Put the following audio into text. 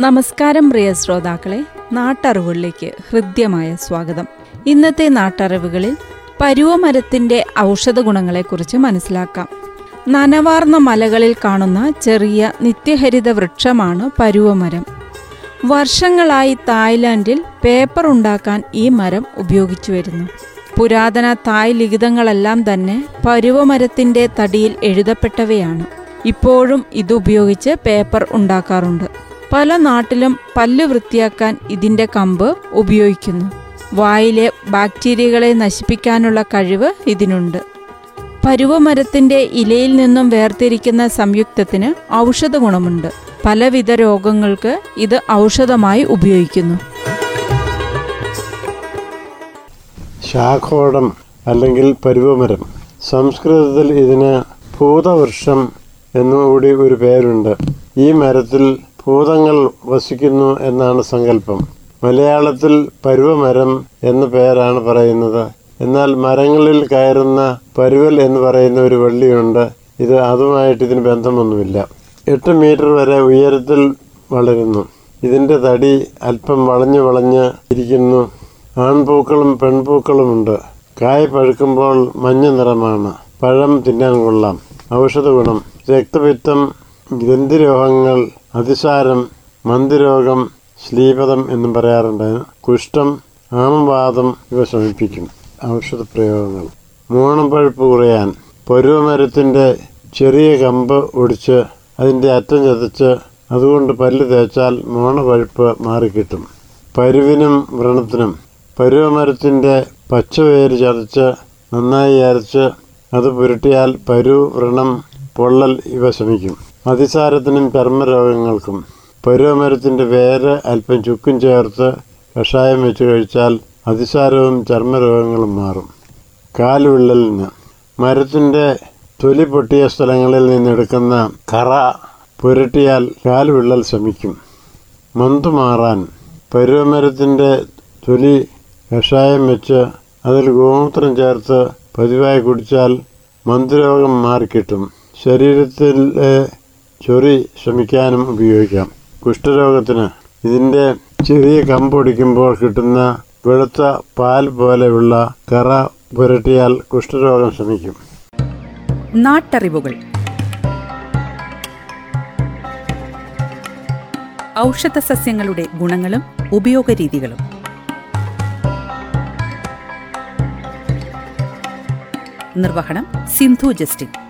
നമസ്കാരം പ്രിയ ശ്രോതാക്കളെ നാട്ടറിവുകളിലേക്ക് ഹൃദ്യമായ സ്വാഗതം. ഇന്നത്തെ നാട്ടറിവുകളിൽ പരുവമരത്തിന്റെ ഔഷധ ഗുണങ്ങളെക്കുറിച്ച് മനസ്സിലാക്കാം. നനവാർന്ന മലകളിൽ കാണുന്ന ചെറിയ നിത്യഹരിത വൃക്ഷമാണ് പരുവമരം വർഷങ്ങളായി തായ്ലാൻഡിൽ പേപ്പർ ഉണ്ടാക്കാൻ ഈ മരം ഉപയോഗിച്ചു വരുന്നു. പുരാതന തായ് ലിഖിതങ്ങളെല്ലാം തന്നെ പരുവമരത്തിന്റെ തടിയിൽ എഴുതപ്പെട്ടവയാണ്. ഇപ്പോഴും ഇതുപയോഗിച്ച് പേപ്പർ ഉണ്ടാക്കാറുണ്ട്. പല നാട്ടിലും പല്ല് വൃത്തിയാക്കാൻ ഇതിന്റെ കമ്പ് ഉപയോഗിക്കുന്നു. വായിലെ ബാക്ടീരിയകളെ നശിപ്പിക്കാനുള്ള കഴിവ് ഇതിനുണ്ട്. പരുവമരത്തിന്റെ ഇലയിൽ നിന്നും വേർതിരിക്കുന്ന സംയുക്തത്തിന് ഔഷധ ഗുണമുണ്ട് പലവിധ രോഗങ്ങൾക്ക് ഇത് ഔഷധമായി ഉപയോഗിക്കുന്നു. ശാഖോടം അല്ലെങ്കിൽ പരുവമരം. സംസ്കൃതത്തിൽ ഇതിന് ഭൂതവൃക്ഷം എന്നുകൂടി ഒരു പേരുണ്ട്. ഈ മരത്തിൽ ഭൂതങ്ങൾ വസിക്കുന്നു എന്നാണ് സങ്കല്പം. മലയാളത്തിൽ പരുവമരം എന്ന പേരാണ് പറയുന്നത്. എന്നാൽ മരങ്ങളിൽ കയറുന്ന പരുവൽ എന്ന് പറയുന്ന ഒരു വള്ളിയുണ്ട്. ഇത് അതുമായിട്ട് ഇതിന് ബന്ധമൊന്നുമില്ല. എട്ട് മീറ്റർ വരെ ഉയരത്തിൽ വളരുന്നു. ഇതിന്റെ തടി അല്പം വളഞ്ഞു വളഞ്ഞ് ഇരിക്കുന്നു. ആൺപൂക്കളും പെൺപൂക്കളുമുണ്ട്. കായ് പഴുക്കുമ്പോൾ മഞ്ഞ നിറമാണ്. പഴം തിന്നാൻ കൊള്ളാം. ഔഷധ ഗുണം രക്തപിത്തം ഗ്രന്ഥിരോഗങ്ങൾ അതിസാരം മന്ദിരോഗം ശ്ലീപതം എന്നും പറയാറുണ്ട്. കുഷ്ഠം ആമവാദം ഇവ ശമിപ്പിക്കും. ഔഷധ പ്രയോഗങ്ങൾ മൂണപ്പഴുപ്പ് കുറയാൻ. പരുവമരത്തിന്റെ ചെറിയ കമ്പ് ഒടിച്ച് അതിന്റെ അറ്റം ചതച്ച് അതുകൊണ്ട് പല്ല് തേച്ചാൽ മോണപഴുപ്പ് മാറിക്കിട്ടും. പരുവിനും വ്രണത്തിനും. പരുവമരത്തിന്റെ പച്ചവേര് ചതച്ച് നന്നായി അരച്ച് അത് പുരട്ടിയാൽ പരു വ്രണം പൊള്ളൽ ഇവ ശമിക്കും. അതിസാരത്തിനും ചർമ്മരോഗങ്ങൾക്കും പരുവമരത്തിന്റെ വേര് അല്പം ചുക്കും ചേർത്ത് കഷായം വെച്ച് കഴിച്ചാൽ അതിസാരവും ചർമ്മരോഗങ്ങളും മാറും. കാലുവിള്ളലിന്. മരത്തിന്റെ തൊലി പൊട്ടിയ സ്ഥലങ്ങളിൽ നിന്നെടുക്കുന്ന കറ പുരട്ടിയാൽ കാലുവിള്ളൽ ശമിക്കും. മന്തു മാറാൻ. പരുവമരത്തിന്റെ തൊലി കഷായം വെച്ച് അതിൽ ഗോമൂത്രം ചേർത്ത് പതിവായി കുടിച്ചാൽ മന്ദരോഗം മാറിക്കിട്ടും. ശരീരത്തിലെ ചൊറി ശ്രമിക്കാനും ഉപയോഗിക്കാം. കുഷ്ഠരോഗത്തിന് ഇതിന്റെ ചെറിയ കമ്പ് കമ്പൊടിക്കുമ്പോൾ കിട്ടുന്ന വെളുത്ത പാൽ പോലെയുള്ള കറ പുരട്ടിയാൽ കുഷ്ഠരോഗം ശ്രമിക്കും നാട്ടറിവുകൾ. ഔഷധ സസ്യങ്ങളുടെ ഗുണങ്ങളും ഉപയോഗരീതികളും. നിർവഹണം സിന്ധു ജസ്റ്റിൻ.